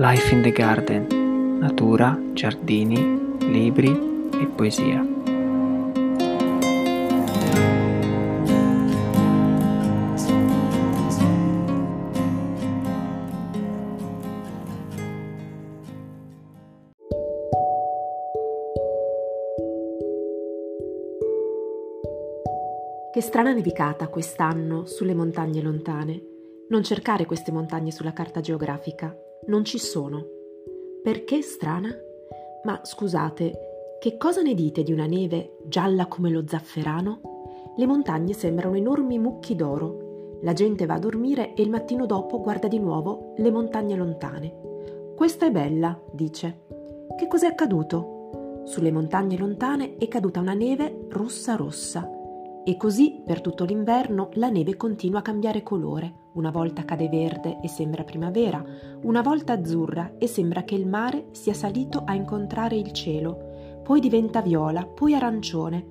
Life in the Garden, natura, giardini, libri e poesia. Che strana nevicata quest'anno sulle montagne lontane. Non cercare queste montagne sulla carta geografica, non ci sono. Perché strana? Ma scusate, che cosa ne dite di una neve gialla come lo zafferano? Le montagne sembrano enormi mucchi d'oro. La gente va a dormire e il mattino dopo guarda di nuovo le montagne lontane. Questa è bella, dice. Che cos'è accaduto? Sulle montagne lontane è caduta una neve rossa rossa e così per tutto l'inverno la neve continua a cambiare colore. Una volta cade verde e sembra primavera, una volta azzurra e sembra che il mare sia salito a incontrare il cielo, poi diventa viola, poi arancione.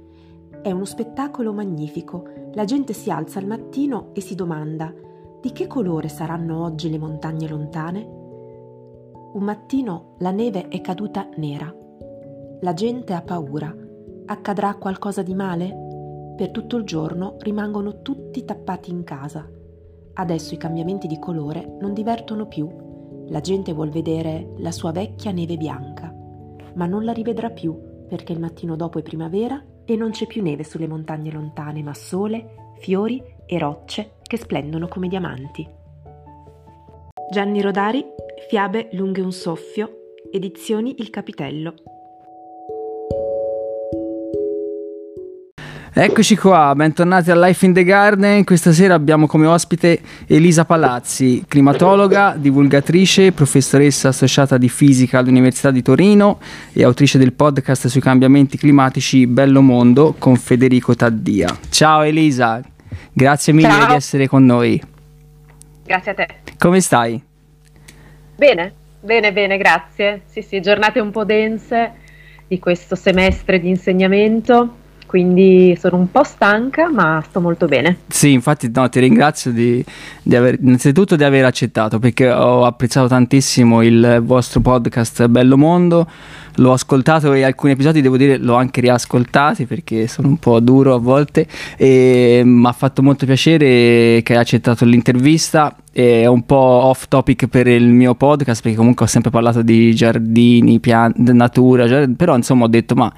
È uno spettacolo magnifico. La gente si alza al mattino e si domanda di che colore saranno oggi le montagne lontane? Un mattino la neve è caduta nera. La gente ha paura. Accadrà qualcosa di male? Per tutto il giorno rimangono tutti tappati in casa. Adesso i cambiamenti di colore non divertono più. La gente vuol vedere la sua vecchia neve bianca, ma non la rivedrà più perché il mattino dopo è primavera e non c'è più neve sulle montagne lontane, ma sole, fiori e rocce che splendono come diamanti. Gianni Rodari, Fiabe lunghe un soffio, edizioni Il Capitello. Eccoci qua, bentornati a Life in the Garden. Questa sera abbiamo come ospite Elisa Palazzi, climatologa, divulgatrice, professoressa associata di fisica all'Università di Torino e autrice del podcast sui cambiamenti climatici Bello Mondo con Federico Taddia. Ciao Elisa, grazie mille Ciao. di essere con noi. Grazie a te. Come stai? Bene, bene, bene, grazie. Sì, sì, giornate un po' dense di questo semestre di insegnamento quindi sono un po' stanca ma sto molto bene. Sì, infatti no, ti ringrazio di, di aver, innanzitutto di aver accettato perché ho apprezzato tantissimo il vostro podcast Bello Mondo, l'ho ascoltato e alcuni episodi devo dire l'ho anche riascoltati perché sono un po' duro a volte. E mi ha fatto molto piacere che hai accettato l'intervista. È un po' off topic per il mio podcast perché comunque ho sempre parlato di giardini, piante, natura, però insomma ho detto ma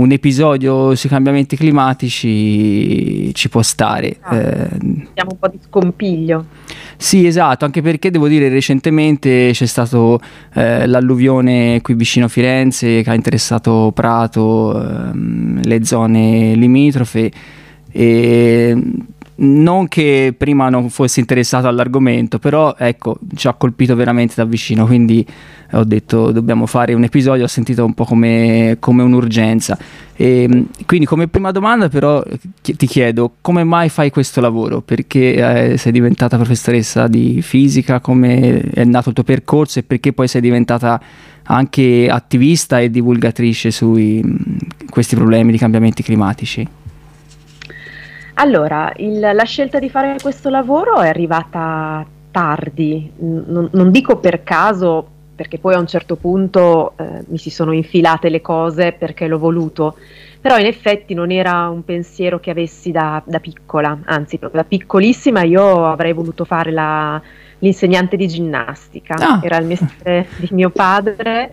un episodio sui cambiamenti climatici ci può stare. Ah, eh, un po' di scompiglio. Sì, esatto, anche perché devo dire recentemente c'è stato eh, l'alluvione qui vicino a Firenze che ha interessato Prato, ehm, le zone limitrofe e non che prima non fossi interessato all'argomento, però ecco, ci ha colpito veramente da vicino, quindi ho detto dobbiamo fare un episodio, ho sentito un po' come, come un'urgenza. E, ehm, quindi come prima domanda però ti chiedo come mai fai questo lavoro? Perché eh, sei diventata professoressa di fisica, come è nato il tuo percorso e perché poi sei diventata anche attivista e divulgatrice su questi problemi di cambiamenti climatici? Allora, il, la scelta di fare questo lavoro è arrivata tardi, non, non dico per caso, perché poi a un certo punto eh, mi si sono infilate le cose perché l'ho voluto, però in effetti non era un pensiero che avessi da, da piccola, anzi da piccolissima io avrei voluto fare la, l'insegnante di ginnastica, ah. era il mestiere di mio padre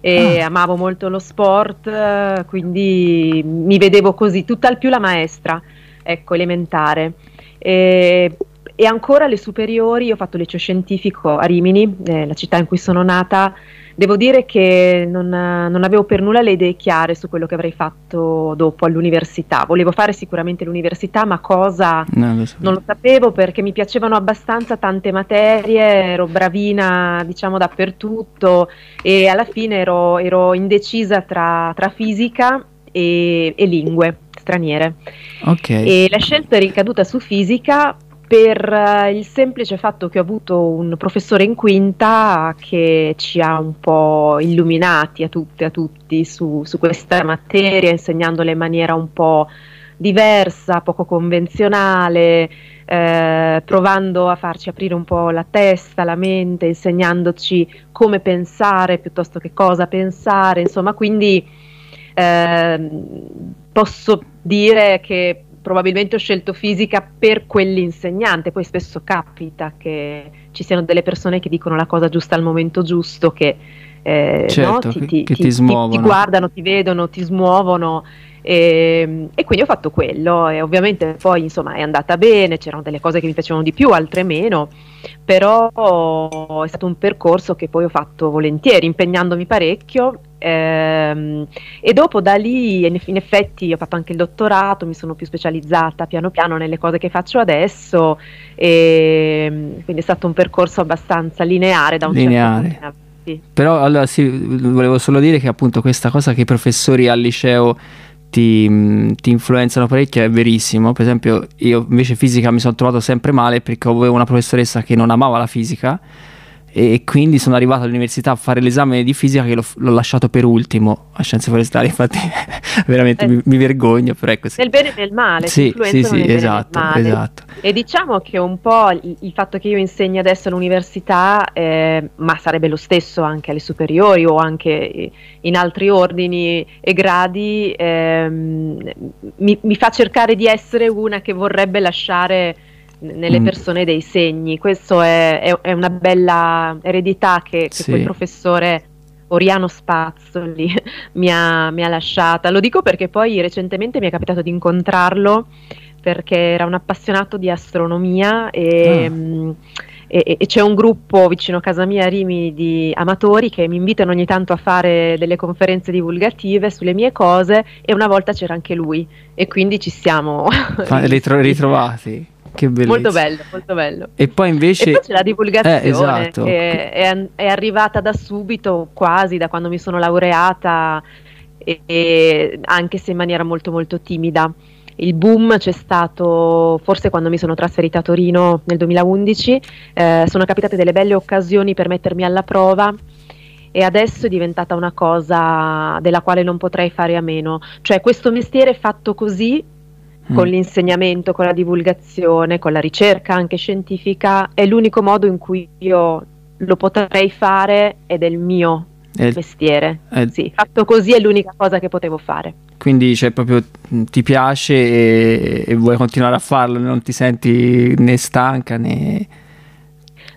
e ah. amavo molto lo sport, quindi mi vedevo così, tutt'al più la maestra ecco, elementare. E, e ancora alle superiori, io ho fatto liceo scientifico a Rimini, eh, la città in cui sono nata, devo dire che non, non, avevo per nulla le idee chiare su quello che avrei fatto dopo all'università. Volevo fare sicuramente l'università, ma cosa no, lo non lo sapevo perché mi piacevano abbastanza tante materie, ero bravina diciamo dappertutto e alla fine ero, ero indecisa tra, tra fisica e, e lingue straniere. Okay. E la scelta è ricaduta su fisica per uh, il semplice fatto che ho avuto un professore in quinta che ci ha un po' illuminati a tutte e a tutti su, su questa materia, insegnandola in maniera un po' diversa, poco convenzionale, eh, provando a farci aprire un po' la testa, la mente, insegnandoci come pensare piuttosto che cosa pensare, insomma, quindi eh, posso dire che probabilmente ho scelto fisica per quell'insegnante, poi spesso capita che ci siano delle persone che dicono la cosa giusta al momento giusto, che, eh, certo, no? ti, ti, che ti, ti, guardano, ti vedono, ti smuovono. E, e, quindi ho fatto quello e ovviamente poi insomma è andata bene, c'erano delle cose che mi piacevano di più, altre meno, però è stato un percorso che poi ho fatto volentieri, impegnandomi parecchio ehm, e dopo da lì in effetti ho fatto anche il dottorato, mi sono più specializzata piano piano nelle cose che faccio adesso e quindi è stato un percorso abbastanza lineare da un certo lineare. certo punto Però allora sì, volevo solo dire che appunto questa cosa che i professori al liceo ti, ti, influenzano parecchio è verissimo. Per esempio, io invece fisica mi sono trovato sempre male perché avevo una professoressa che non amava la fisica e quindi sono arrivato all'università a fare l'esame di fisica che l'ho, l'ho lasciato per ultimo a scienze forestali infatti veramente eh, mi, mi, vergogno però è così. Nel bene e nel male sì sì sì esatto, esatto. E diciamo che un po' il, il fatto che io insegni adesso all'università eh, ma sarebbe lo stesso anche alle superiori o anche in altri ordini e gradi ehm, mi, mi fa cercare di essere una che vorrebbe lasciare nelle mm. persone dei segni. Questa è, è, è, una bella eredità che, che sì. quel professore Oriano Spazzoli mi ha, mi ha lasciata. Lo dico perché poi recentemente mi è capitato di incontrarlo perché era un appassionato di astronomia e, ah. mh, mm, e, e, c'è un gruppo vicino a casa mia a Rimini di amatori che mi invitano ogni tanto a fare delle conferenze divulgative sulle mie cose e una volta c'era anche lui e quindi ci siamo ritro- ritrovati. Che bellezza. Molto bello, molto bello. E poi invece... E poi c'è la divulgazione, eh, esatto. che è, è, arrivata da subito, quasi da quando mi sono laureata, e, e anche se in maniera molto molto timida. Il boom c'è stato forse quando mi sono trasferita a Torino nel 2011, eh, sono capitate delle belle occasioni per mettermi alla prova e adesso è diventata una cosa della quale non potrei fare a meno. Cioè questo mestiere fatto così con mm. l'insegnamento, con la divulgazione, con la ricerca anche scientifica, è l'unico modo in cui io lo potrei fare ed è il mio eh, mestiere. Eh, sì, fatto così è l'unica cosa che potevo fare. Quindi cioè, proprio ti piace e, e vuoi continuare a farlo, non ti senti né stanca né...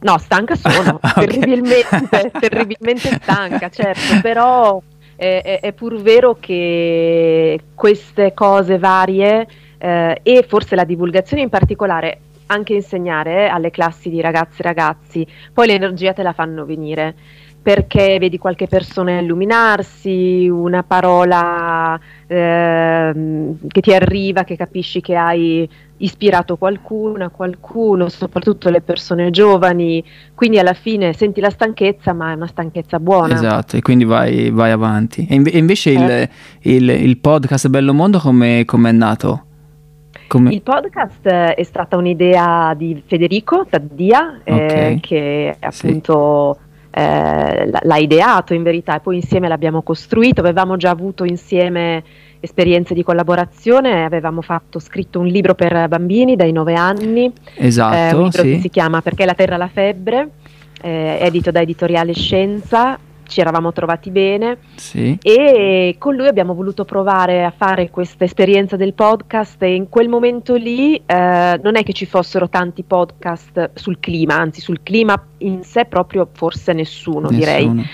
No, stanca sono, okay. terribilmente, terribilmente stanca, certo, però è, è, è pur vero che queste cose varie eh, e forse la divulgazione in particolare, anche insegnare eh, alle classi di ragazzi e ragazzi, poi l'energia te la fanno venire perché vedi qualche persona illuminarsi, una parola eh, che ti arriva, che capisci che hai ispirato qualcuno, qualcuno, soprattutto le persone giovani, quindi alla fine senti la stanchezza, ma è una stanchezza buona. Esatto, e quindi vai, vai avanti. E invece eh. il, il, il, podcast Bello Mondo come è nato? Come... Il podcast è stata un'idea di Federico Taddia, eh, okay. eh, che appunto sì. eh, l'ha ideato in verità e poi insieme l'abbiamo costruito. Avevamo già avuto insieme esperienze di collaborazione, avevamo fatto, scritto un libro per bambini dai nove anni, esatto, eh, un libro sì. che si chiama Perché la Terra la febbre, eh, edito da Editoriale Scienza ci eravamo trovati bene sì. e con lui abbiamo voluto provare a fare questa esperienza del podcast e in quel momento lì eh, non è che ci fossero tanti podcast sul clima, anzi sul clima in sé proprio forse nessuno, nessuno. direi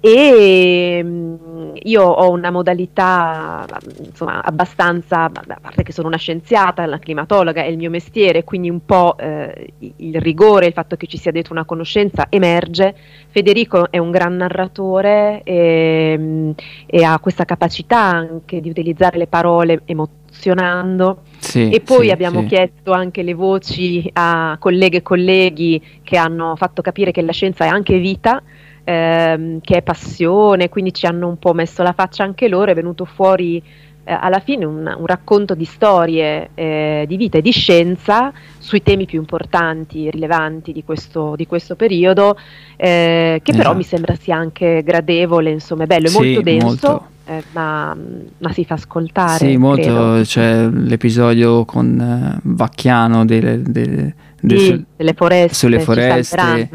e mm, io ho una modalità insomma abbastanza, a parte che sono una scienziata, una climatologa, è il mio mestiere, quindi un po' eh, il rigore, il fatto che ci sia dietro una conoscenza emerge. Federico è un gran narratore e, mm, e ha questa capacità anche di utilizzare le parole emozionando. Sì, e poi sì, abbiamo sì. chiesto anche le voci a colleghe e colleghi che hanno fatto capire che la scienza è anche vita ehm, che è passione, quindi ci hanno un po' messo la faccia anche loro, è venuto fuori eh, alla fine un, un, racconto di storie eh, di vita e di scienza sui temi più importanti e rilevanti di questo, di questo periodo, eh, che però esatto. mi sembra sia anche gradevole, insomma è bello, è sì, molto denso. Molto eh, ma, ma, si fa ascoltare. Sì, molto, c'è l'episodio con uh, Vacchiano delle, delle, sì, delle foreste, sulle foreste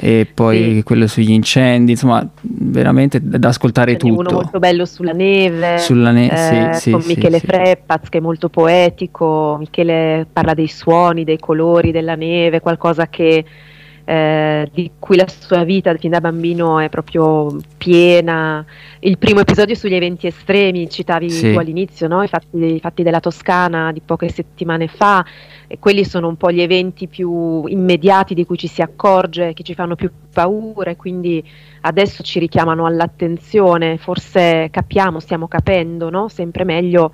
e poi sì. quello sugli incendi, insomma, veramente da ascoltare C'è tutto. Uno molto bello sulla neve, sulla ne- eh, sì, con sì, Michele Freppaz che è molto poetico, Michele parla dei suoni, dei colori della neve, qualcosa che eh, di cui la sua vita fin da bambino è proprio piena. Il primo episodio sugli eventi estremi, citavi sì. tu all'inizio, no? I, fatti, I, fatti, della Toscana di poche settimane fa, e quelli sono un po' gli eventi più immediati di cui ci si accorge, che ci fanno più paura e quindi adesso ci richiamano all'attenzione, forse capiamo, stiamo capendo no? sempre meglio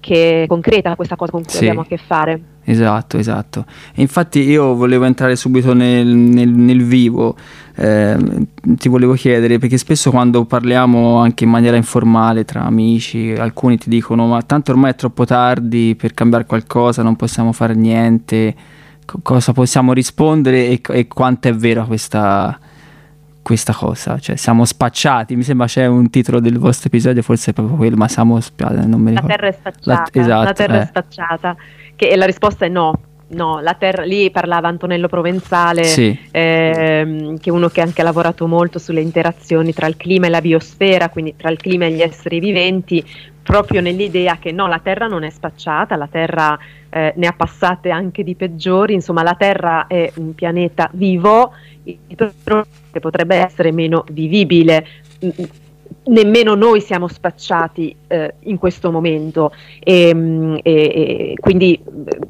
che concreta questa cosa con cui sì. abbiamo a che fare. Esatto, esatto. Infatti io volevo entrare subito nel, nel, nel vivo, eh, ti volevo chiedere, perché spesso quando parliamo anche in maniera informale tra amici, alcuni ti dicono ma tanto ormai è troppo tardi per cambiare qualcosa, non possiamo fare niente, C- cosa possiamo rispondere e, e quanto è vera questa, questa cosa, cioè siamo spacciati, mi sembra c'è un titolo del vostro episodio, forse è proprio quello, ma siamo non mi ricordo. La terra è spacciata, la, esatto, la terra eh. è spacciata, che la risposta è no, no, la terra, lì parlava Antonello Provenzale, sì. ehm, che è uno che ha anche lavorato molto sulle interazioni tra il clima e la biosfera, quindi tra il clima e gli esseri viventi, proprio nell'idea che no, la Terra non è spacciata, la Terra eh, ne ha passate anche di peggiori, insomma la Terra è un pianeta vivo che potrebbe essere meno vivibile. Nemmeno noi siamo spacciati eh, in questo momento. E, e, e quindi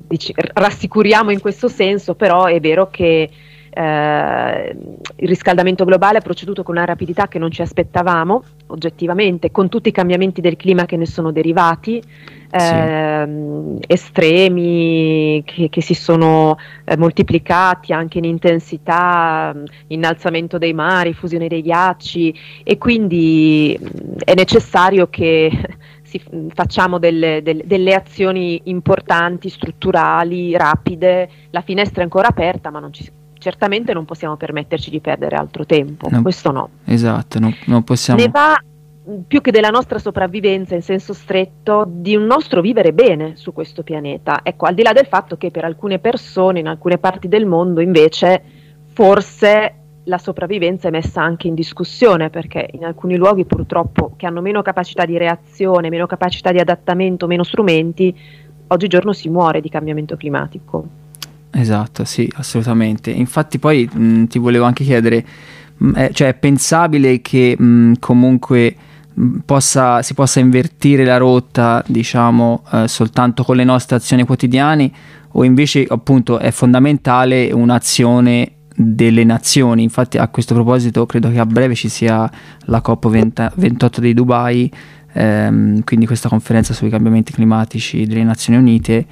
dici, rassicuriamo in questo senso, però è vero che eh, il riscaldamento globale è proceduto con una rapidità che non ci aspettavamo, oggettivamente, con tutti i cambiamenti del clima che ne sono derivati, eh, estremi che, che, si sono eh, moltiplicati anche in intensità, innalzamento dei mari, fusione dei ghiacci e quindi mh, è necessario che si, facciamo delle, delle, delle, azioni importanti, strutturali, rapide. La finestra è ancora aperta, ma non ci, certamente non possiamo permetterci di perdere altro tempo. No, Questo no. Esatto, no, non possiamo. Ne va più che della nostra sopravvivenza in senso stretto, di un nostro vivere bene su questo pianeta. Ecco, al di là del fatto che per alcune persone in alcune parti del mondo invece forse la sopravvivenza è messa anche in discussione perché in alcuni luoghi purtroppo che hanno meno capacità di reazione, meno capacità di adattamento, meno strumenti, oggigiorno si muore di cambiamento climatico. Esatto, sì, assolutamente. Infatti poi mh, ti volevo anche chiedere, mh, è, cioè è pensabile che mh, comunque possa, si possa invertire la rotta, diciamo, eh, soltanto con le nostre azioni quotidiane o invece appunto è fondamentale un'azione delle nazioni. Infatti a questo proposito credo che a breve ci sia la COP28 di Dubai, ehm, quindi questa conferenza sui cambiamenti climatici delle Nazioni Unite.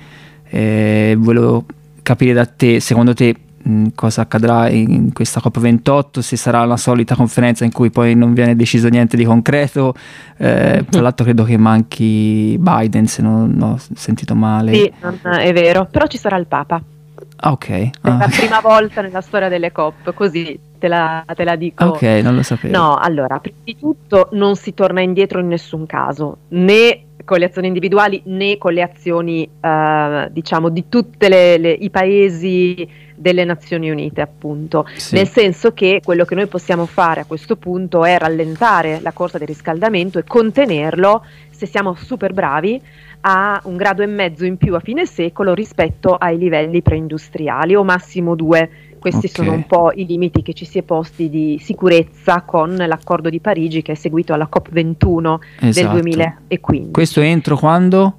Eh, volevo capire da te, secondo te Mm, cosa accadrà in questa COP28, se sarà la solita conferenza in cui poi non viene deciso niente di concreto. Eh, tra l'altro credo che manchi Biden, se non ho sentito male. Sì, è vero, però ci sarà il Papa. Ah, ok. È ah. la prima volta nella storia delle COP, così te la, te la dico. Ok, non lo sapevo. No, allora, prima di tutto non si torna indietro in nessun caso, né con le azioni individuali né con le azioni, eh, diciamo, di tutti i paesi delle Nazioni Unite, appunto. Sì. Nel senso che quello che noi possiamo fare a questo punto è rallentare la corsa del riscaldamento e contenerlo, se siamo super bravi, a un grado e mezzo in più a fine secolo rispetto ai livelli preindustriali, o massimo due. Questi okay. sono un po' i limiti che ci si è posti di sicurezza con l'accordo di Parigi che è seguito alla COP21 esatto. del 2015. Questo entro quando?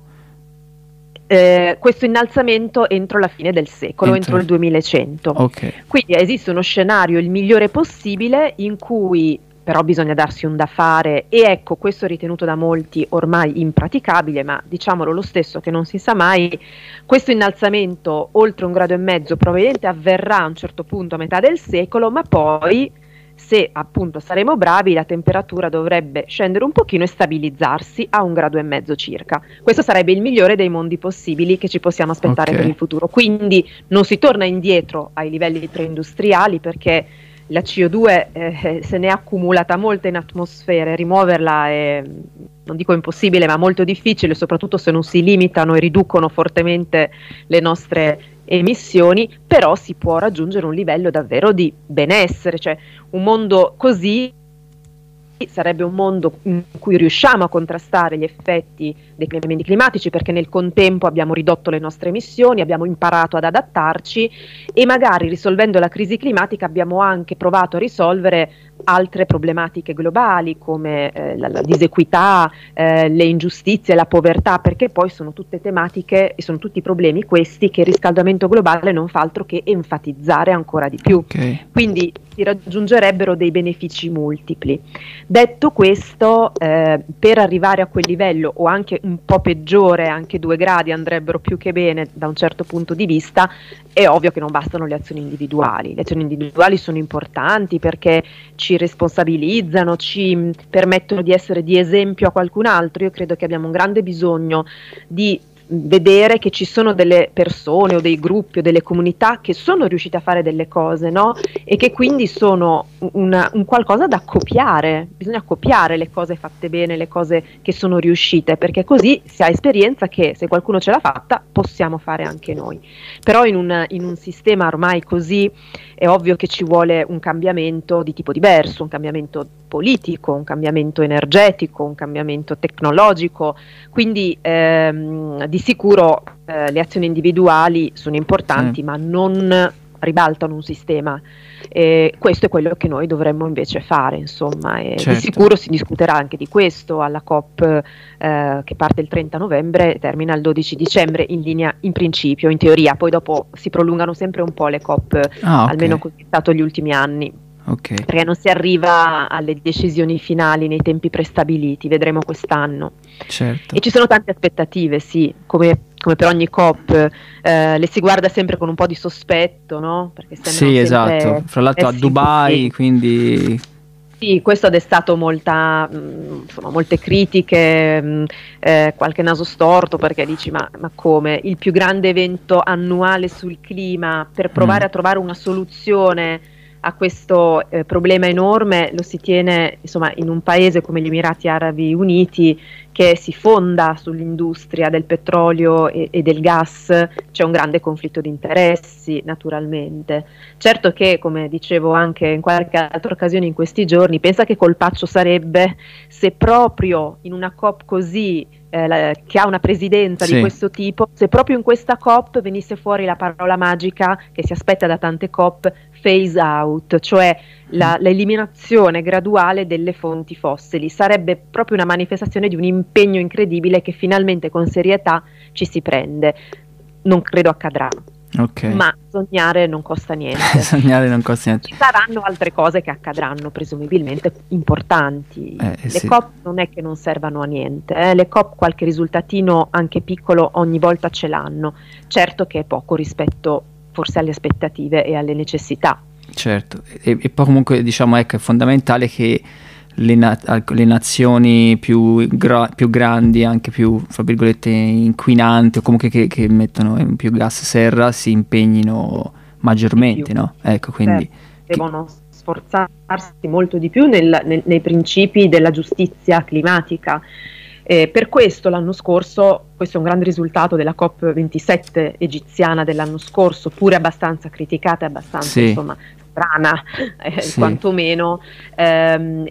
eh, questo innalzamento entro la fine del secolo, entro, entro il 2100. Okay. Quindi esiste uno scenario il migliore possibile in cui però bisogna darsi un da fare e ecco questo è ritenuto da molti ormai impraticabile ma diciamolo lo stesso che non si sa mai questo innalzamento oltre un grado e mezzo probabilmente avverrà a un certo punto a metà del secolo ma poi se appunto saremo bravi la temperatura dovrebbe scendere un pochino e stabilizzarsi a un grado e mezzo circa. Questo sarebbe il migliore dei mondi possibili che ci possiamo aspettare okay. per il futuro. Quindi non si torna indietro ai livelli preindustriali perché la CO2 eh, se ne è accumulata molta in atmosfera, rimuoverla è non dico impossibile, ma molto difficile, soprattutto se non si limitano e riducono fortemente le nostre emissioni, però si può raggiungere un livello davvero di benessere, cioè un mondo così sarebbe un mondo in cui riusciamo a contrastare gli effetti dei cambiamenti climatici perché nel contempo abbiamo ridotto le nostre emissioni, abbiamo imparato ad adattarci e magari risolvendo la crisi climatica abbiamo anche provato a risolvere altre problematiche globali come eh, la, la, disequità, eh, le ingiustizie, la povertà, perché poi sono tutte tematiche e sono tutti problemi questi che il riscaldamento globale non fa altro che enfatizzare ancora di più. Okay. Quindi si raggiungerebbero dei benefici multipli. Detto questo, eh, per arrivare a quel livello o anche un po' peggiore, anche due gradi andrebbero più che bene da un certo punto di vista, è ovvio che non bastano le azioni individuali. Le azioni individuali sono importanti perché ci responsabilizzano, ci permettono di essere di esempio a qualcun altro. Io credo che abbiamo un grande bisogno di vedere che ci sono delle persone o dei gruppi o delle comunità che sono riuscite a fare delle cose no? e che quindi sono una, un qualcosa da copiare, bisogna copiare le cose fatte bene, le cose che sono riuscite, perché così si ha esperienza che se qualcuno ce l'ha fatta possiamo fare anche noi. Però in un, in un sistema ormai così è ovvio che ci vuole un cambiamento di tipo diverso, un cambiamento politico, un cambiamento energetico, un cambiamento tecnologico, quindi ehm, di sicuro eh, le azioni individuali sono importanti, mm. ma non ribaltano un sistema. E questo è quello che noi dovremmo invece fare, insomma, e certo. di sicuro si discuterà anche di questo alla COP eh, che parte il 30 novembre e termina il 12 dicembre in linea in principio, in teoria, poi dopo si prolungano sempre un po' le COP, ah, okay. almeno così è stato gli ultimi anni. Okay. Perché non si arriva alle decisioni finali nei tempi prestabiliti, vedremo quest'anno. Certo. E ci sono tante aspettative, sì, come, come per ogni COP, eh, le si guarda sempre con un po' di sospetto, no? Perché sì, esatto. Fra l'altro a Dubai, sì. quindi sì, questo ha destato molta, mh, mm, insomma, molte critiche, mh, mm, eh, qualche naso storto perché dici ma, ma, come il più grande evento annuale sul clima per provare mm. a trovare una soluzione a questo eh, problema enorme lo si tiene insomma, in un paese come gli Emirati Arabi Uniti che si fonda sull'industria del petrolio e, e, del gas, c'è un grande conflitto di interessi naturalmente. Certo che, come dicevo anche in qualche altra occasione in questi giorni, pensa che colpaccio sarebbe se proprio in una COP così eh, che ha una presidenza sì. di questo tipo, se proprio in questa COP venisse fuori la parola magica che si aspetta da tante COP, phase out, cioè la, l'eliminazione graduale delle fonti fossili. Sarebbe proprio una manifestazione di un impegno incredibile che finalmente con serietà ci si prende. Non credo accadrà. Okay. Ma sognare non costa niente. sognare non costa niente. Ci saranno altre cose che accadranno, presumibilmente importanti. Eh, le sì. COP non è che non servano a niente, eh. le COP qualche risultatino anche piccolo ogni volta ce l'hanno. Certo che è poco rispetto forse alle aspettative e alle necessità. Certo, e, e poi comunque diciamo ecco, è fondamentale che le, na- le nazioni più, gra- più, grandi, anche più fra virgolette inquinanti o comunque che, che mettono più gas serra si impegnino maggiormente, no? Ecco, quindi... Certo, devono sforzarsi molto di più nel, nel, nei principi della giustizia climatica eh, per questo l'anno scorso, questo è un grande risultato della COP27 egiziana dell'anno scorso, pure abbastanza criticata e abbastanza sì. insomma, strana, eh, sì. quantomeno. Ehm,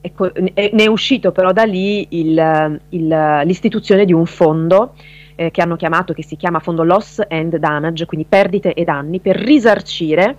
ecco, ne è uscito però da lì il, il, l'istituzione di un fondo eh, che hanno chiamato, che si chiama Fondo Loss and Damage, quindi perdite e danni, per risarcire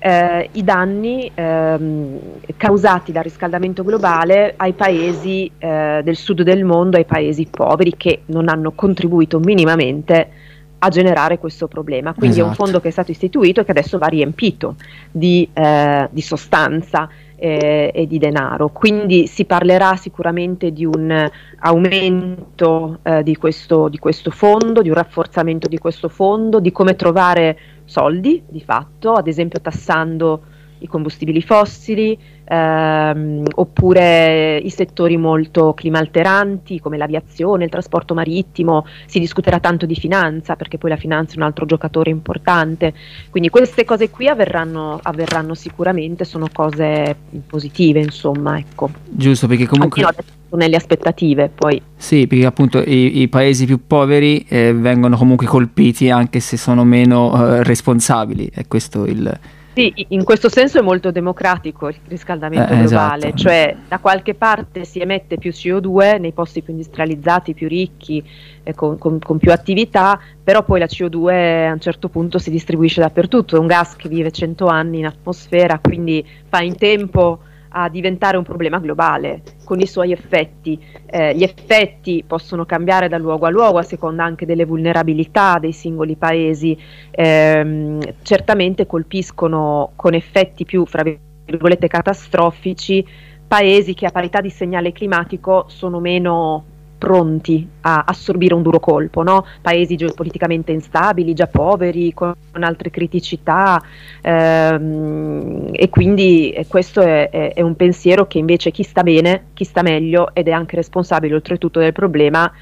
eh, i danni ehm, causati dal riscaldamento globale ai paesi eh, del sud del mondo, ai paesi poveri che non hanno contribuito minimamente a generare questo problema. Quindi esatto. è un esatto. fondo che è stato istituito e che adesso va riempito di, eh, di sostanza eh, e di denaro. Quindi si parlerà sicuramente di un aumento eh, di, questo, di questo fondo, di un rafforzamento di questo fondo, di come trovare soldi di fatto, ad esempio tassando i combustibili fossili, ehm, oppure i settori molto climalteranti come l'aviazione, il trasporto marittimo, si discuterà tanto di finanza perché poi la finanza è un altro giocatore importante, quindi queste cose qui avverranno, avverranno sicuramente, sono cose positive insomma. Ecco. Giusto perché comunque... nelle aspettative poi. Sì, perché appunto i, i paesi più poveri eh, vengono comunque colpiti anche se sono meno eh, responsabili, è questo il... Sì, in questo senso è molto democratico il riscaldamento eh, globale, esatto. cioè da qualche parte si emette più CO2 nei posti più industrializzati, più ricchi, eh, con, con, con, più attività, però poi la CO2 a un certo punto si distribuisce dappertutto, è un gas che vive 100 anni in atmosfera, quindi fa in tempo a diventare un problema globale con i suoi effetti. Eh, gli effetti possono cambiare da luogo a luogo a seconda anche delle vulnerabilità dei singoli paesi, eh, certamente colpiscono con effetti più, fra virgolette, catastrofici paesi che a parità di segnale climatico sono meno pronti a assorbire un duro colpo, no? paesi geopoliticamente instabili, già poveri, con altre criticità ehm, e quindi questo è, è, è, un pensiero che invece chi sta bene, chi sta meglio ed è anche responsabile oltretutto del problema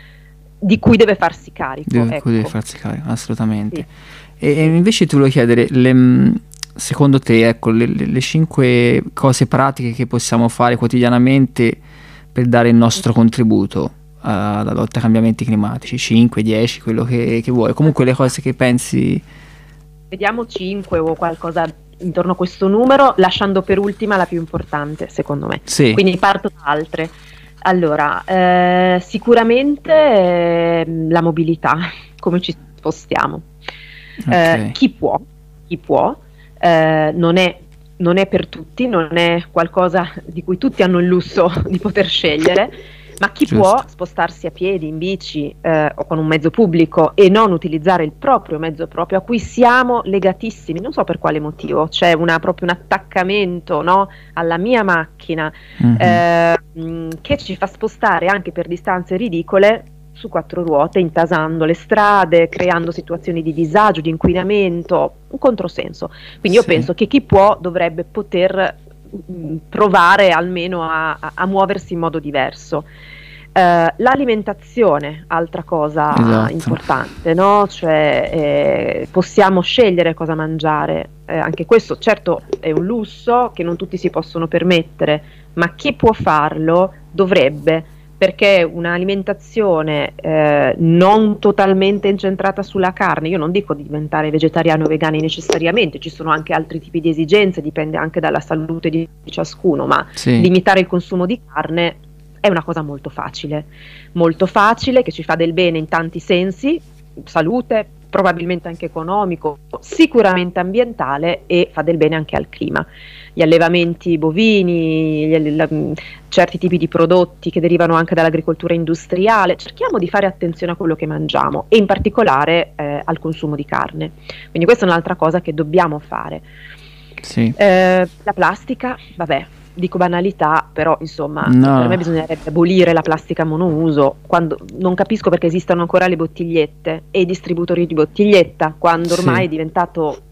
di cui deve farsi carico. Di ecco. cui deve farsi carico, assolutamente. Sì. E, e, invece ti volevo chiedere, le, secondo te, ecco, le, le cinque cose pratiche che possiamo fare quotidianamente per dare il nostro contributo alla lotta ai cambiamenti climatici, 5, 10, quello che, che vuoi. Comunque le cose che pensi... Vediamo 5 o qualcosa intorno a questo numero, lasciando per ultima la più importante, secondo me. Sì. Quindi parto da altre. Allora, eh, sicuramente eh, la mobilità, come ci spostiamo. Okay. Eh, chi può, chi può eh, non è non è per tutti, non è qualcosa di cui tutti hanno il lusso di poter scegliere, ma chi Giusto. può spostarsi a piedi, in bici eh, o con un mezzo pubblico e non utilizzare il proprio mezzo proprio, a cui siamo legatissimi, non so per quale motivo, c'è una, proprio un attaccamento no, alla mia macchina mm-hmm. eh, che ci fa spostare anche per distanze ridicole su quattro ruote, intasando le strade, creando situazioni di disagio, di inquinamento, un controsenso. Quindi io penso che chi può dovrebbe poter provare almeno a, a, a, muoversi in modo diverso. Uh, l'alimentazione, altra cosa esatto. importante, no? cioè, eh, possiamo scegliere cosa mangiare, eh, anche questo certo è un lusso che non tutti si possono permettere, ma chi può farlo dovrebbe perché un'alimentazione eh, non totalmente incentrata sulla carne, io non dico di diventare vegetariano o vegani necessariamente, ci sono anche altri tipi di esigenze, dipende anche dalla salute di, ciascuno, ma sì. limitare il consumo di carne è una cosa molto facile, molto facile che ci fa del bene in tanti sensi, salute, probabilmente anche economico, sicuramente ambientale e fa del bene anche al clima gli allevamenti bovini, gli, la, certi tipi di prodotti che derivano anche dall'agricoltura industriale, cerchiamo di fare attenzione a quello che mangiamo e in particolare eh, al consumo di carne. Quindi questa è un'altra cosa che dobbiamo fare. Sì. Eh, la plastica, vabbè, dico banalità, però insomma no. per me bisognerebbe abolire la plastica monouso, quando, non capisco perché esistono ancora le bottigliette e i distributori di bottiglietta, quando ormai sì. è diventato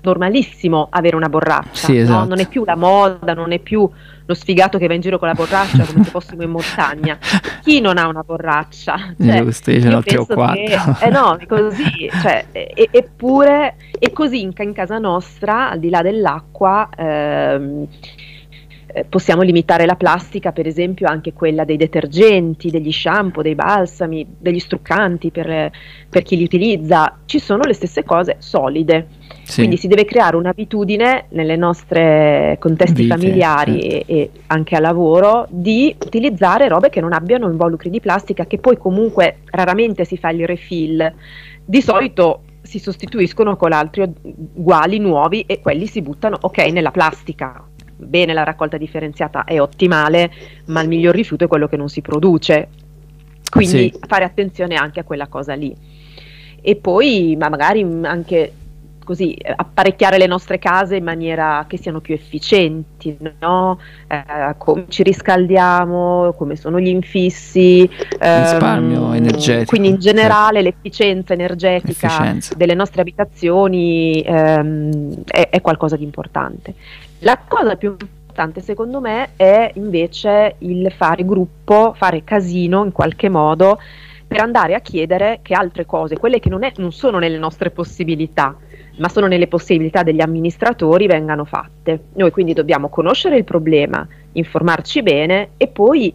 normalissimo avere una borraccia, sì, esatto. no? non è più la moda, non è più lo sfigato che va in giro con la borraccia come se fossimo in montagna. Chi non ha una borraccia? Cioè, Giusto, io ce l'ho tre o quattro. Che, eh no, così, cioè, e, eppure, e così in, in, casa nostra, al di là dell'acqua, ehm, eh, possiamo limitare la plastica, per esempio anche quella dei detergenti, degli shampoo, dei balsami, degli struccanti per, per chi li utilizza. Ci sono le stesse cose solide. Sì. Quindi si deve creare un'abitudine nelle nostre contesti Vite, familiari certo. e, e, anche a lavoro di utilizzare robe che non abbiano involucri di plastica, che poi comunque raramente si fa il refill. Di solito si sostituiscono con altri uguali, nuovi e quelli si buttano, ok, nella plastica bene la raccolta differenziata è ottimale, ma il miglior rifiuto è quello che non si produce. Quindi sì. fare attenzione anche a quella cosa lì. E poi ma magari anche così apparecchiare le nostre case in maniera che siano più efficienti, no? eh, come ci riscaldiamo, come sono gli infissi, ehm, risparmio energetico. Quindi in generale certo. l'efficienza energetica Efficienza. delle nostre abitazioni ehm, è, è qualcosa di importante. La cosa più importante secondo me è invece il fare gruppo, fare casino in qualche modo per andare a chiedere che altre cose, quelle che non, è, non sono nelle nostre possibilità, ma sono nelle possibilità degli amministratori, vengano fatte. Noi quindi dobbiamo conoscere il problema, informarci bene e poi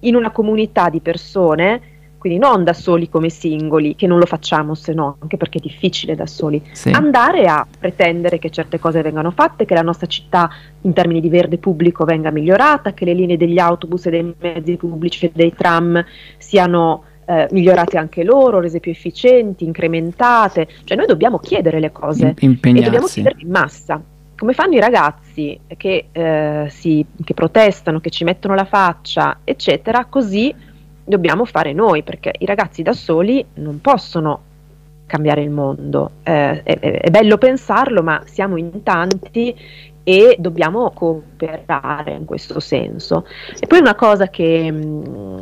in una comunità di persone quindi non da soli come singoli, che non lo facciamo se no, anche perché è difficile da soli, sì. andare a pretendere che certe cose vengano fatte, che la nostra città in termini di verde pubblico venga migliorata, che le linee degli autobus e dei mezzi pubblici e dei tram siano eh, migliorate anche loro, rese più efficienti, incrementate, cioè noi dobbiamo chiedere le cose Impegnarsi. e dobbiamo chiederle in massa. Come fanno i ragazzi che, eh, si, che protestano, che ci mettono la faccia, eccetera, così dobbiamo fare noi, perché i ragazzi da soli non possono cambiare il mondo. Eh, è, è, bello pensarlo, ma siamo in tanti e dobbiamo cooperare in questo senso. E poi una cosa che, mh, mm,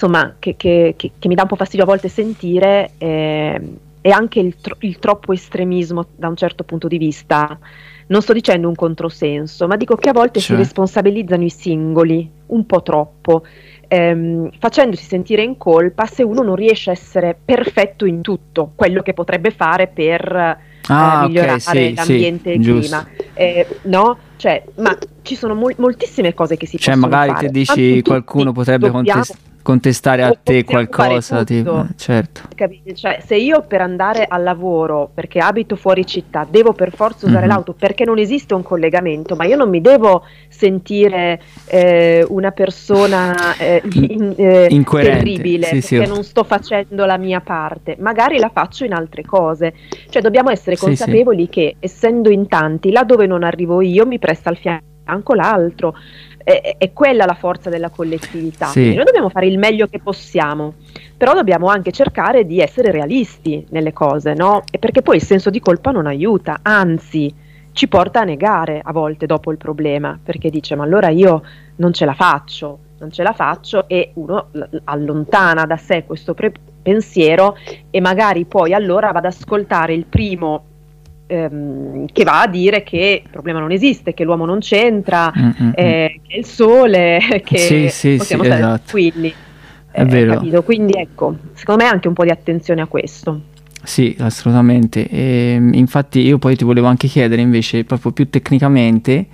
insomma, che, che, che, mi dà un po' fastidio a volte sentire è, è anche il, tro- il troppo estremismo da un certo punto di vista. Non sto dicendo un controsenso, ma dico che a volte cioè. si responsabilizzano i singoli un po' troppo ehm, facendosi sentire in colpa se uno non riesce a essere perfetto in tutto quello che potrebbe fare per eh, ah, migliorare okay, sì, l'ambiente sì, e il clima. Eh, no? Cioè, ma ci sono mol- moltissime cose che si cioè, possono fare. Cioè, magari ti dici qualcuno potrebbe contestare contestare a te qualcosa, tipo, certo. Capite? Cioè, se io per andare al lavoro, perché abito fuori città, devo per forza usare mm-hmm. l'auto perché non esiste un collegamento, ma io non mi devo sentire eh, una persona eh, in, eh, terribile sì, perché sì. non sto facendo la mia parte, magari la faccio in altre cose. Cioè, dobbiamo essere consapevoli sì, che essendo in tanti, là dove non arrivo io, mi presta al fianco l'altro è, è, quella la forza della collettività. Sì. Noi dobbiamo fare il meglio che possiamo, però dobbiamo anche cercare di essere realisti nelle cose, no? E perché poi il senso di colpa non aiuta, anzi ci porta a negare a volte dopo il problema, perché dice ma allora io non ce la faccio, non ce la faccio e uno allontana da sé questo pre- pensiero e magari poi allora va ad ascoltare il primo ehm, che va a dire che il problema non esiste, che l'uomo non c'entra, mm-hmm. eh, che è il sole, che sì, sì, possiamo sì, stare esatto. tranquilli. È eh, vero. Capito? Quindi ecco, secondo me anche un po' di attenzione a questo. Sì, assolutamente. E, infatti io poi ti volevo anche chiedere invece, proprio più tecnicamente,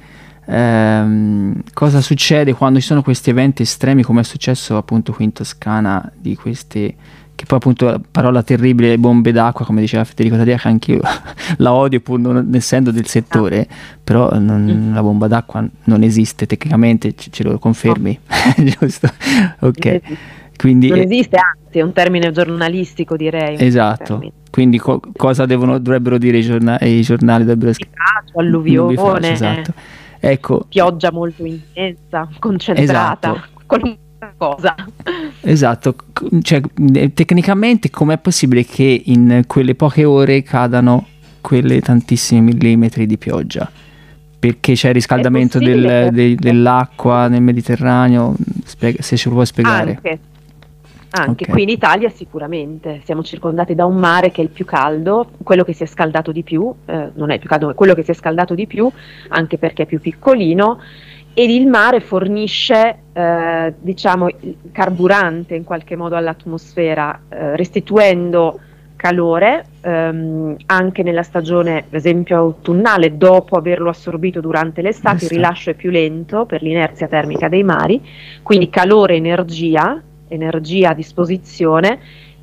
ehm, cosa succede quando ci sono questi eventi estremi come è successo appunto qui in Toscana di queste che poi appunto la parola terribile bombe d'acqua, come diceva Federico Tadia, che anch'io la odio pur non essendo del settore, ah. però non, mm. la bomba d'acqua non esiste tecnicamente, ce, ce lo confermi, no. giusto? Ok. Quindi, non esiste, anzi è un termine giornalistico direi. Esatto, quindi co- cosa devono, dovrebbero dire i, giorna- i giornali? Dovrebbero scrivere alluvione, esatto. ecco. pioggia molto intensa, concentrata. Esatto. Cosa. Esatto, cioè, eh, tecnicamente com'è possibile che in quelle poche ore cadano quelle tantissimi millimetri di pioggia? Perché c'è il riscaldamento del, de, dell'acqua nel Mediterraneo? Spiega, se ce lo puoi spiegare. Anche, anche okay. qui in Italia sicuramente siamo circondati da un mare che è il più caldo, quello che si è scaldato di più, eh, non è il più caldo, ma quello che si è scaldato di più, anche perché è più piccolino ed il mare fornisce eh, diciamo, carburante in qualche modo all'atmosfera, eh, restituendo calore ehm, anche nella stagione, per esempio autunnale, dopo averlo assorbito durante l'estate, il rilascio è più lento per l'inerzia termica dei mari, quindi calore, energia, energia a disposizione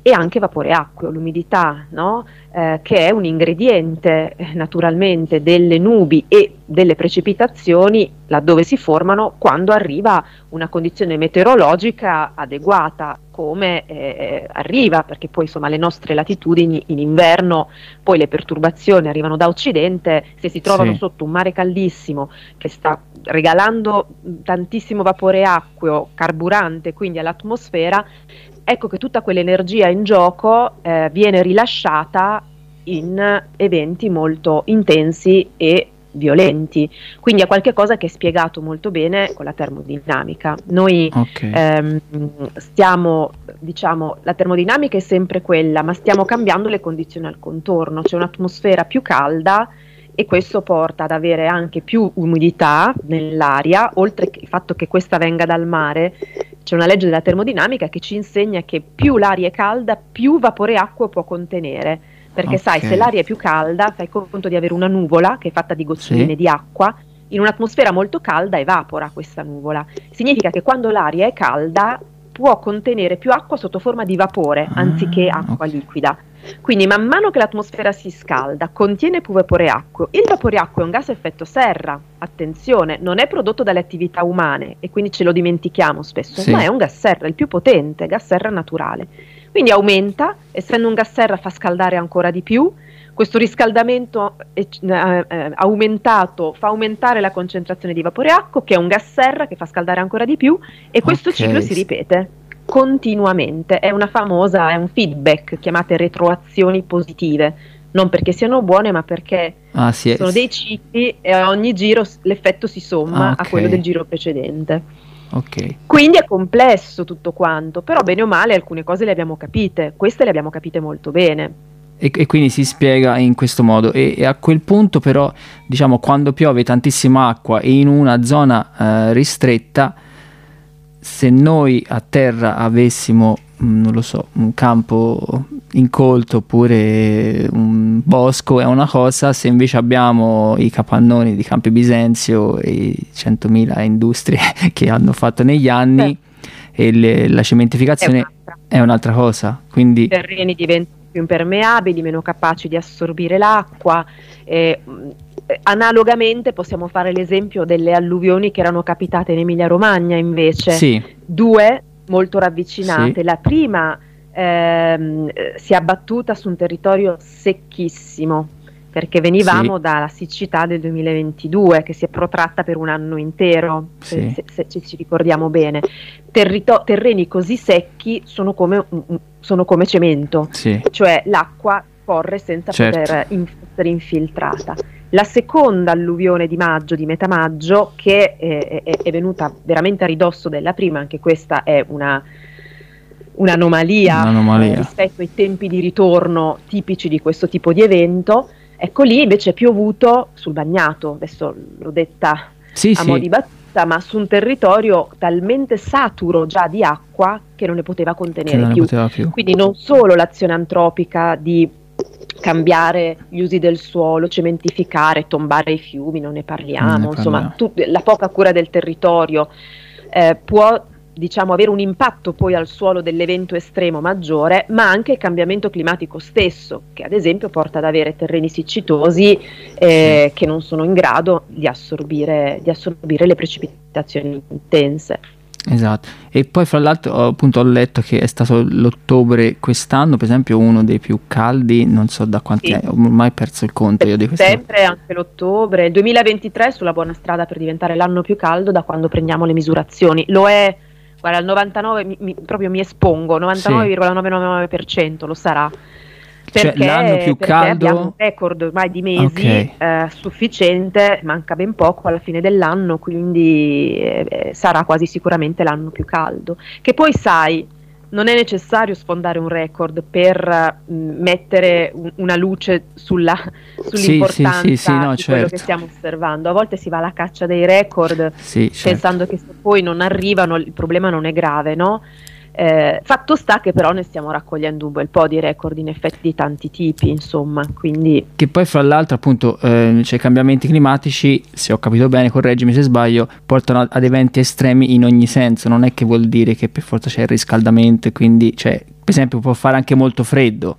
e anche vapore acqueo, l'umidità, no? eh, che è un ingrediente eh, naturalmente delle nubi e delle precipitazioni laddove si formano quando arriva una condizione meteorologica adeguata come eh, arriva, perché poi insomma le nostre latitudini in inverno, poi le perturbazioni arrivano da occidente, se si trovano sì. sotto un mare caldissimo che sta regalando tantissimo vapore acqueo, carburante quindi all'atmosfera, ecco che tutta quell'energia in gioco eh, viene rilasciata in eventi molto intensi e violenti, quindi è qualcosa che è spiegato molto bene con la termodinamica. Noi okay. ehm, stiamo, diciamo, la termodinamica è sempre quella, ma stiamo cambiando le condizioni al contorno, c'è un'atmosfera più calda e questo porta ad avere anche più umidità nell'aria, oltre al fatto che questa venga dal mare, c'è una legge della termodinamica che ci insegna che più l'aria è calda, più vapore acqua può contenere. Perché okay. sai, se l'aria è più calda, fai conto di avere una nuvola che è fatta di goccioline sì. di acqua, In un'atmosfera molto calda evapora questa nuvola. Significa che quando l'aria è calda può contenere più acqua sotto forma di vapore ah, anziché acqua okay. liquida. Quindi man mano che l'atmosfera si scalda, contiene più vapore acqueo. Il vapore acqueo è un gas a effetto serra, attenzione, non è prodotto dalle attività umane e quindi ce lo dimentichiamo spesso, sì. ma è un gas serra, il più potente, gas serra naturale. Quindi aumenta, essendo un gas serra fa scaldare ancora di più, questo riscaldamento eh, eh, aumentato fa aumentare la concentrazione di vapore acqueo, che è un gas serra che fa scaldare ancora di più, e questo okay. ciclo si ripete continuamente. È una famosa, è un feedback, chiamate retroazioni positive. Non perché siano buone, ma perché ah, sì, sono dei cicli e a ogni giro l'effetto si somma ah, okay. a quello del giro precedente. Okay. Quindi è complesso tutto quanto, però bene o male alcune cose le abbiamo capite, queste le abbiamo capite molto bene. E, e, quindi si spiega in questo modo e, e, a quel punto però diciamo quando piove tantissima acqua e in una zona eh, ristretta se noi a terra avessimo mm, non lo so un campo incolto oppure un bosco è una cosa se invece abbiamo i capannoni di Campi Bisenzio e i 100.000 industrie che hanno fatto negli anni eh. e le, la cementificazione è un'altra. è un'altra cosa quindi i terreni diventano più impermeabili, meno capaci di assorbire l'acqua. Eh, analogamente possiamo fare l'esempio delle alluvioni che erano capitate in Emilia Romagna invece. Sì. Due molto ravvicinate. Sì. La prima ehm, si è abbattuta su un territorio secchissimo perché venivamo sì. dalla siccità del 2022 che si è protratta per un anno intero, se, se, se, ci ricordiamo bene. Territo- terreni così secchi sono come, sono come cemento, cioè l'acqua corre senza certo. poter in- essere infiltrata. La seconda alluvione di maggio, di metà maggio, che è, è, è venuta veramente a ridosso della prima, anche questa è una un'anomalia, un'anomalia. Eh, rispetto ai tempi di ritorno tipici di questo tipo di evento, Ecco lì invece è piovuto sul bagnato, adesso l'ho detta sì, a sì. mo' di battuta, ma su un territorio talmente saturo già di acqua che non ne poteva contenere più. Poteva più. Quindi non solo l'azione antropica di cambiare gli usi del suolo, cementificare, tombare i fiumi, non ne parliamo, non ne insomma, tu, la poca cura del territorio eh, può diciamo, avere un impatto poi al suolo dell'evento estremo maggiore, ma anche il cambiamento climatico stesso, che ad esempio porta ad avere terreni siccitosi eh, che non sono in grado di assorbire, di assorbire le precipitazioni intense. Esatto, e poi fra l'altro appunto ho letto che è stato l'ottobre quest'anno, per esempio, uno dei più caldi, non so da quanti sì. anni, ho ormai perso il conto io di questo. Sempre anche l'ottobre, il 2023 è sulla buona strada per diventare l'anno più caldo da quando prendiamo le misurazioni. Lo è guarda, al 99 mi, mi, proprio mi espongo, 99,999% sì. lo sarà. Cioè, perché, cioè, l'anno più caldo abbiamo un record ormai di mesi okay. eh, sufficiente, manca ben poco alla fine dell'anno, quindi eh, sarà quasi sicuramente l'anno più caldo. Che poi sai, non è necessario sfondare un record per mm, mettere un, una luce sulla, sull'importanza sì, sì, sì, no, di certo. quello che stiamo osservando. A volte si va alla caccia dei record pensando certo. che se poi non arrivano il problema non è grave, no? Eh, fatto sta che però ne stiamo raccogliendo un bel po' di record in effetti di tanti tipi, insomma, quindi... Che poi fra l'altro appunto eh, cioè, i cambiamenti climatici, se ho capito bene, correggimi se sbaglio, portano ad eventi estremi in ogni senso, non è che vuol dire che per forza c'è il riscaldamento quindi, cioè, per esempio può fare anche molto freddo,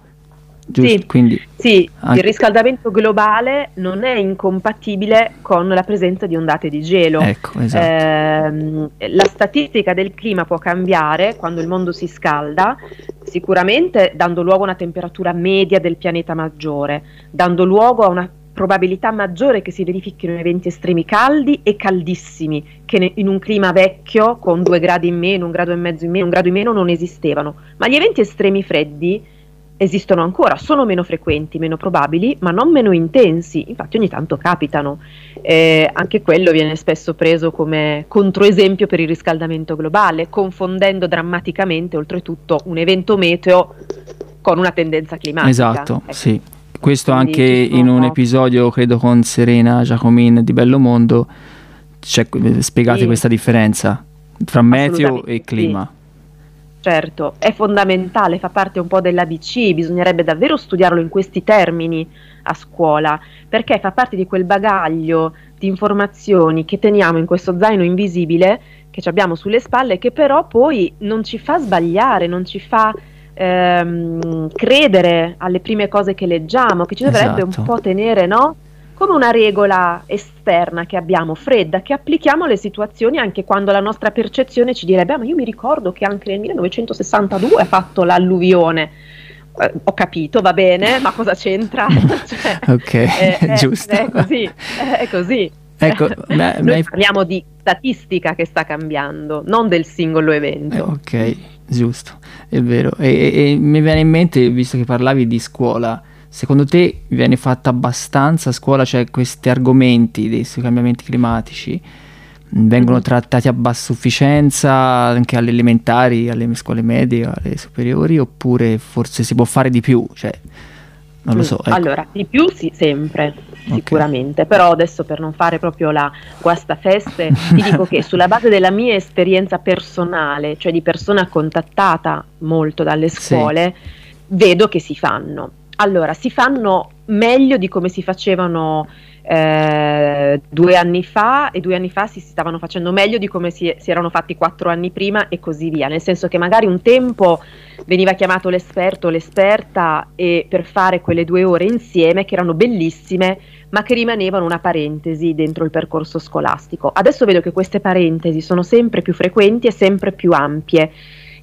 Giusto, sì, quindi, sì anche... il riscaldamento globale non è incompatibile con la presenza di ondate di gelo. Ecco, esatto. eh, la statistica del clima può cambiare quando il mondo si scalda, sicuramente dando luogo a una temperatura media del pianeta maggiore, dando luogo a una probabilità maggiore che si verifichino eventi estremi caldi e caldissimi, che in un clima vecchio con due gradi in meno, un grado e mezzo in meno, un grado in meno non esistevano. Ma gli eventi estremi freddi esistono ancora, sono meno frequenti, meno probabili, ma non meno intensi, infatti ogni tanto capitano. Eh, anche quello viene spesso preso come controesempio per il riscaldamento globale, confondendo drammaticamente oltretutto un evento meteo con una tendenza climatica. Esatto, ecco. sì. Questo Quindi anche in un episodio, credo, con Serena Giacomin di Bello Mondo, spiegate sì. questa differenza tra meteo e clima. Sì certo, è fondamentale, fa parte un po' dell'ABC, bisognerebbe davvero studiarlo in questi termini a scuola, perché fa parte di quel bagaglio di informazioni che teniamo in questo zaino invisibile che abbiamo sulle spalle, che però poi non ci fa sbagliare, non ci fa ehm, credere alle prime cose che leggiamo, che ci dovrebbe esatto. un po' tenere, no? Come una regola esterna che abbiamo, fredda, che applichiamo alle situazioni anche quando la nostra percezione ci direbbe, ah, ma io mi ricordo che anche nel 1962 ha fatto l'alluvione. Eh, ho capito, va bene, ma cosa c'entra? cioè, ok, eh, eh, giusto. È così, è così. Ecco, me, Noi me... parliamo di statistica che sta cambiando, non del singolo evento. Eh, ok, giusto, è vero. E, e, e mi viene in mente, visto che parlavi di scuola, Secondo te viene fatta abbastanza a scuola, cioè questi argomenti dei cambiamenti climatici vengono mm-hmm. trattati a bassa sufficienza anche alle elementari, alle scuole medie, alle superiori, oppure forse si può fare di più? Cioè, non lo so. Ecco. Allora, di più sì, sempre, sicuramente, okay. però adesso per non fare proprio la guastafeste, ti dico che sulla base della mia esperienza personale, cioè di persona contattata molto dalle scuole, sì. vedo che si fanno allora, si fanno meglio di come si facevano eh, due anni fa e due anni fa si stavano facendo meglio di come si, si, erano fatti quattro anni prima e così via, nel senso che magari un tempo veniva chiamato l'esperto o l'esperta e per fare quelle due ore insieme che erano bellissime ma che rimanevano una parentesi dentro il percorso scolastico. Adesso vedo che queste parentesi sono sempre più frequenti e sempre più ampie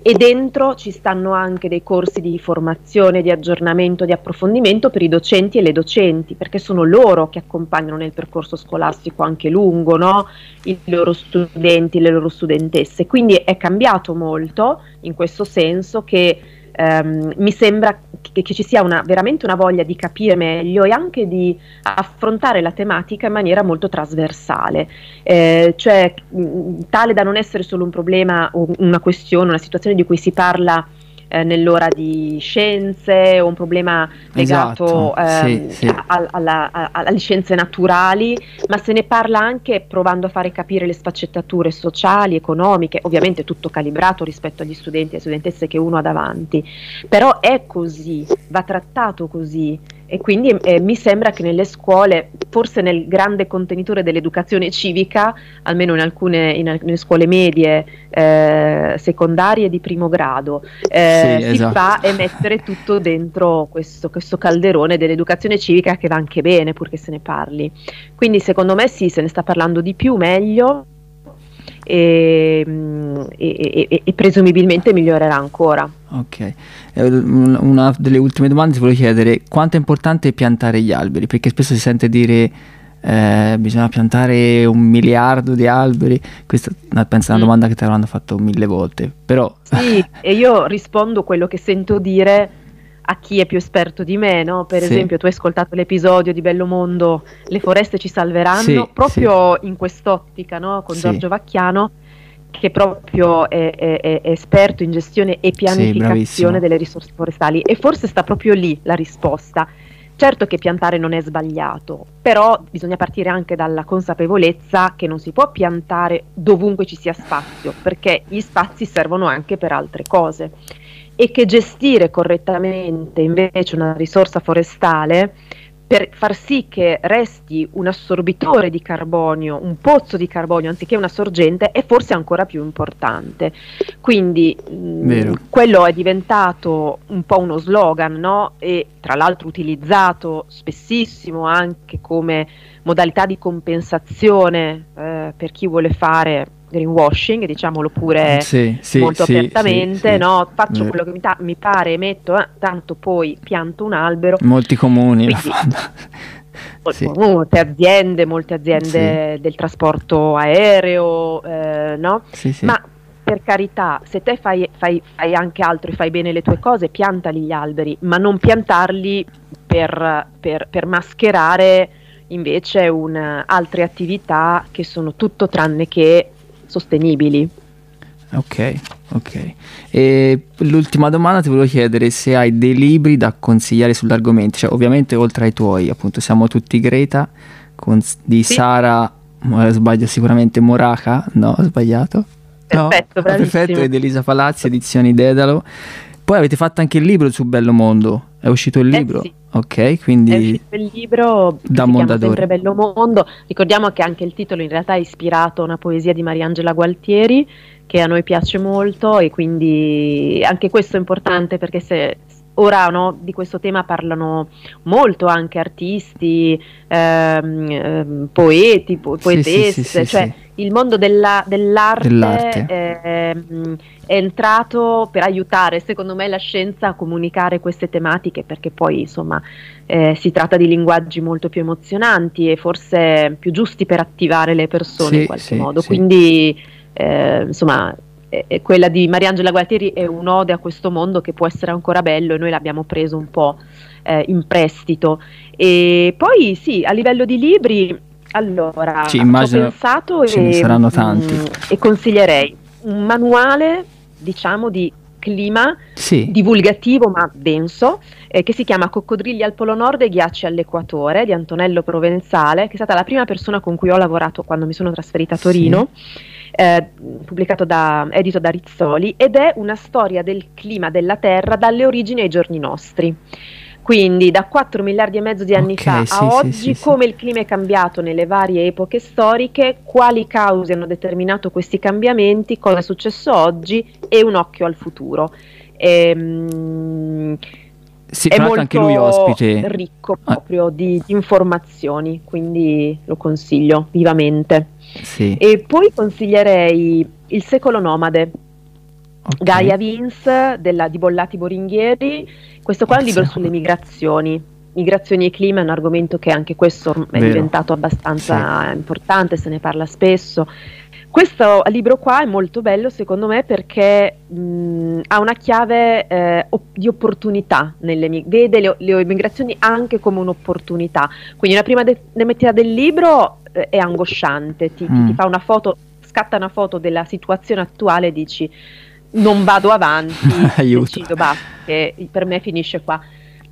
e dentro ci stanno anche dei corsi di formazione, di aggiornamento, di approfondimento per i docenti e le docenti, perché sono loro che accompagnano nel percorso scolastico anche lungo no? i loro studenti, le loro studentesse. Quindi è cambiato molto in questo senso che ehm, mi sembra che, che ci sia una, veramente una voglia di capire meglio e anche di affrontare la tematica in maniera molto trasversale, eh, cioè mh, tale da non essere solo un problema o una questione, una situazione di cui si parla eh, nell'ora di scienze o un problema legato esatto, ehm, sì, sì. A, alla, a, alle scienze naturali, ma se ne parla anche provando a fare capire le sfaccettature sociali, economiche, ovviamente tutto calibrato rispetto agli studenti e studentesse che uno ha davanti, però è così, va trattato così e quindi eh, mi sembra che nelle scuole, forse nel grande contenitore dell'educazione civica, almeno in alcune, in alcune scuole medie, eh, secondarie di primo grado, eh, sì, si esatto. fa e mettere tutto dentro questo, questo calderone dell'educazione civica che va anche bene purché se ne parli. Quindi secondo me sì, se ne sta parlando di più, meglio. E, e, e, e presumibilmente migliorerà ancora. Ok, una delle ultime domande ti volevo chiedere quanto è importante piantare gli alberi, perché spesso si sente dire eh, bisogna piantare un miliardo di alberi, questa penso è una mm. domanda che ti avranno fatto mille volte, però... Sì, e io rispondo quello che sento dire a chi è più esperto di me, no? Per sì. esempio, tu hai ascoltato l'episodio di Bello Mondo, Le foreste ci salveranno, sì, proprio sì. in quest'ottica, no? Con Giorgio Vacchiano che proprio è, è, è, esperto in gestione e pianificazione sì, delle risorse forestali e forse sta proprio lì la risposta. Certo che piantare non è sbagliato, però bisogna partire anche dalla consapevolezza che non si può piantare dovunque ci sia spazio, perché gli spazi servono anche per altre cose e che gestire correttamente invece una risorsa forestale per far sì che resti un assorbitore di carbonio, un pozzo di carbonio anziché una sorgente è forse ancora più importante. Quindi mh, mm, quello è diventato un po' uno slogan, no? E tra l'altro utilizzato spessissimo anche come modalità di compensazione eh, per chi vuole fare greenwashing, diciamo pure sì, sì, molto sì, apertamente, no? faccio quello che mi, ta- mi pare, metto, eh, tanto poi pianto un albero. Molti comuni Quindi, lo fanno. Molte aziende, molte aziende del trasporto aereo, eh, no? Ma per carità, se te fai, fai, fai, anche altro e fai bene le tue cose, piantali gli alberi, ma non piantarli per, per, per mascherare invece un, altre attività che sono tutto tranne che sostenibili. Ok, ok. E l'ultima domanda ti volevo chiedere se hai dei libri da consigliare sull'argomento, cioè ovviamente oltre ai tuoi, appunto siamo tutti Greta, con, di sì. Sara, sbaglio sicuramente Moraka, no? Ho sbagliato? perfetto, no? perfetto, ed Elisa Palazzi, edizioni Dedalo. Poi avete fatto anche il libro su Bello Mondo, è uscito il eh libro? Eh sì. Ok, quindi... È uscito il libro da Mondadori. sempre Bello Mondo. Ricordiamo che anche il titolo in realtà è ispirato a una poesia di Mariangela Gualtieri che a noi piace molto e quindi anche questo è importante perché se, ora no, di questo tema parlano molto anche artisti, ehm, ehm, poeti, po- poetesse, sì, sì, sì, cioè il mondo della, dell'arte, dell'arte. Ehm, è entrato per aiutare secondo me la scienza a comunicare queste tematiche perché poi insomma eh, si tratta di linguaggi molto più emozionanti e forse più giusti per attivare le persone in qualche modo. Quindi eh, insomma eh, quella di Mariangela Gualtieri è un'ode a questo mondo che può essere ancora bello e noi l'abbiamo preso un po' eh, in prestito. E poi sì, a livello di libri, allora, immagino ho pensato ce e, ne saranno tanti. Mh, mm, e consiglierei un manuale, diciamo, di clima sì. divulgativo ma denso eh, che si chiama Coccodrilli al Polo Nord e Ghiacci all'Equatore di Antonello Provenzale, che è stata la prima persona con cui ho lavorato quando mi sono trasferita a Torino. Sì eh, pubblicato da, edito da Rizzoli, ed è una storia del clima della Terra dalle origini ai giorni nostri. Quindi da 4 miliardi e mezzo di anni okay, fa sì, a oggi, sì, sì, come il clima è cambiato nelle varie epoche storiche, quali cause hanno determinato questi cambiamenti, cosa è successo oggi e un occhio al futuro. Ehm, sì, è molto anche lui ospite. ricco ah. proprio ah. di, di, informazioni, quindi lo consiglio vivamente. Sì. E poi consiglierei Il secolo nomade. Okay. Gaia Vince della, di Bollati Boringhieri. Questo qua è un libro sulle migrazioni. Migrazioni e clima è un argomento che anche questo è Vero. diventato abbastanza sì. importante, se ne parla spesso. Questo libro qua è molto bello secondo me perché mh, ha una chiave eh, op- di opportunità, nelle, vede le, le migrazioni anche come un'opportunità. Quindi la prima de- metà del libro eh, è angosciante, ti, mm. ti, fa una foto, scatta una foto della situazione attuale e dici non vado avanti, decido basta, per me finisce qua.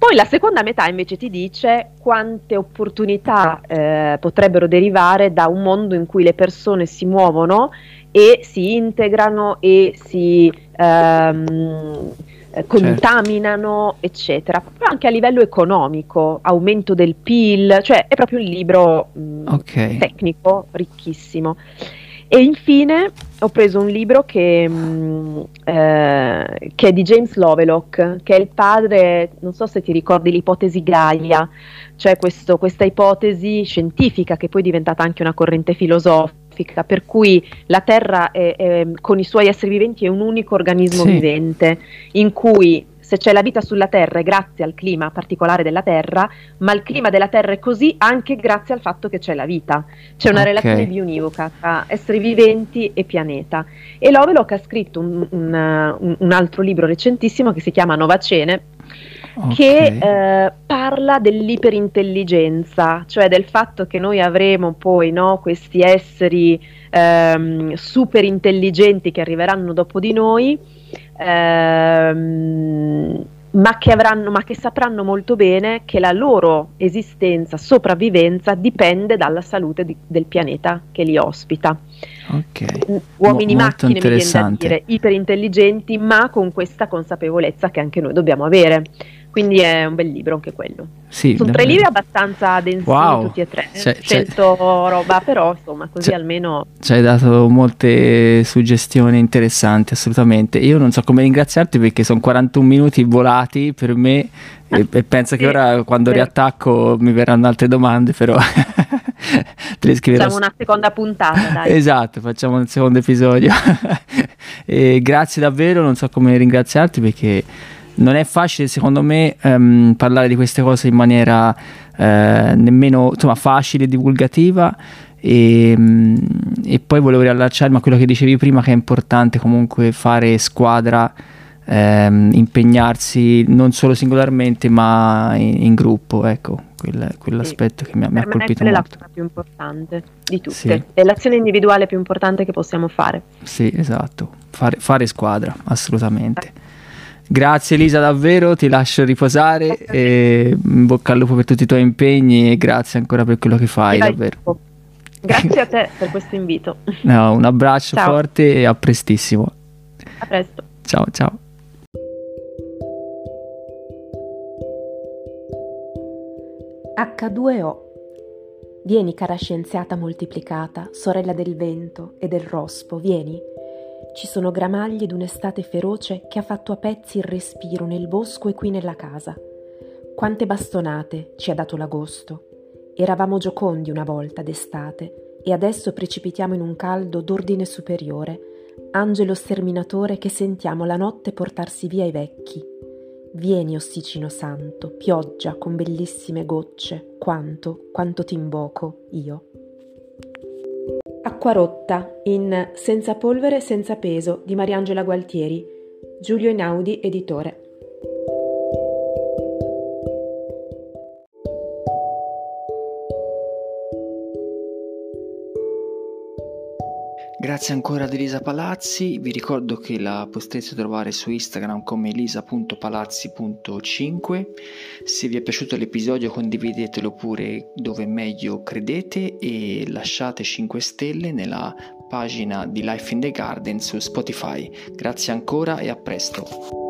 Poi la seconda metà invece ti dice quante opportunità eh, potrebbero derivare da un mondo in cui le persone si muovono e si integrano e si ehm, eh, contaminano, certo. eccetera. Proprio anche a livello economico, aumento del PIL, cioè è proprio un libro mh, mm, okay. tecnico ricchissimo. E infine ho preso un libro che, mh, mm, eh, che, è di James Lovelock, che è il padre, non so se ti ricordi l'ipotesi Gaia, cioè questo, questa ipotesi scientifica che poi è diventata anche una corrente filosofica, per cui la Terra è, è, con i suoi esseri viventi è un unico organismo sì. vivente, in cui se c'è la vita sulla Terra è grazie al clima particolare della Terra, ma il clima della Terra è così anche grazie al fatto che c'è la vita. C'è una okay. relazione bionivoca tra esseri viventi e pianeta. E Lovelock ha scritto un, un, un, altro libro recentissimo che si chiama Novacene, Okay. che eh, parla dell'iperintelligenza, cioè del fatto che noi avremo poi no, questi esseri ehm, super intelligenti che arriveranno dopo di noi ehm, ma, che avranno, ma che sapranno molto bene che la loro esistenza, sopravvivenza dipende dalla salute di, del pianeta che li ospita. Okay. Uomini Mo- macchine, mi viene da dire, iperintelligenti, ma con questa consapevolezza che anche noi dobbiamo avere. Quindi è un bel libro anche quello. Sì, Sono tre libri abbastanza densi wow. tutti e tre. C'è, Scelto c'è... roba, però insomma, così c'è, almeno. Ci hai dato molte suggestioni interessanti, assolutamente. Io non so come ringraziarti perché sono 41 minuti volati per me e, e penso che ora quando riattacco mi verranno altre domande, però te le scriverò. Facciamo una seconda puntata, dai. esatto, facciamo un secondo episodio. grazie davvero, non so come ringraziarti perché non è facile secondo me ehm, parlare di queste cose in maniera eh, nemmeno insomma, facile e divulgativa e, mm, e, poi volevo riallacciarmi a quello che dicevi prima che è importante comunque fare squadra ehm, impegnarsi non solo singolarmente ma in, in gruppo ecco quel, quell'aspetto sì, che mi, mi ha colpito molto. è la cosa più importante di tutte, sì. è l'azione individuale più importante che possiamo fare. Sì, esatto, fare, fare squadra, assolutamente. Grazie Elisa davvero, ti lascio riposare e in bocca al lupo per tutti i tuoi impegni e grazie ancora per quello che fai davvero. Grazie a te per questo invito. No, un abbraccio ciao. forte e a prestissimo. A presto. Ciao, ciao. H2O. Vieni, cara scienziata moltiplicata, sorella del vento e del rospo, vieni. Ci sono gramaglie d'un'estate feroce che ha fatto a pezzi il respiro nel bosco e qui nella casa. Quante bastonate ci ha dato l'agosto. Eravamo giocondi una volta d'estate e adesso precipitiamo in un caldo d'ordine superiore, angelo sterminatore che sentiamo la notte portarsi via i vecchi. Vieni, ossicino santo, pioggia con bellissime gocce, quanto, quanto ti invoco io. Acqua rotta in Senza polvere, senza peso di Mariangela Gualtieri, Giulio Einaudi, editore. Grazie ancora ad Elisa Palazzi, vi ricordo che la potrete trovare su Instagram come elisa.palazzi.5. Se vi è piaciuto l'episodio condividetelo pure dove meglio credete e lasciate 5 stelle nella pagina di Life in the Garden su Spotify. Grazie ancora e a presto.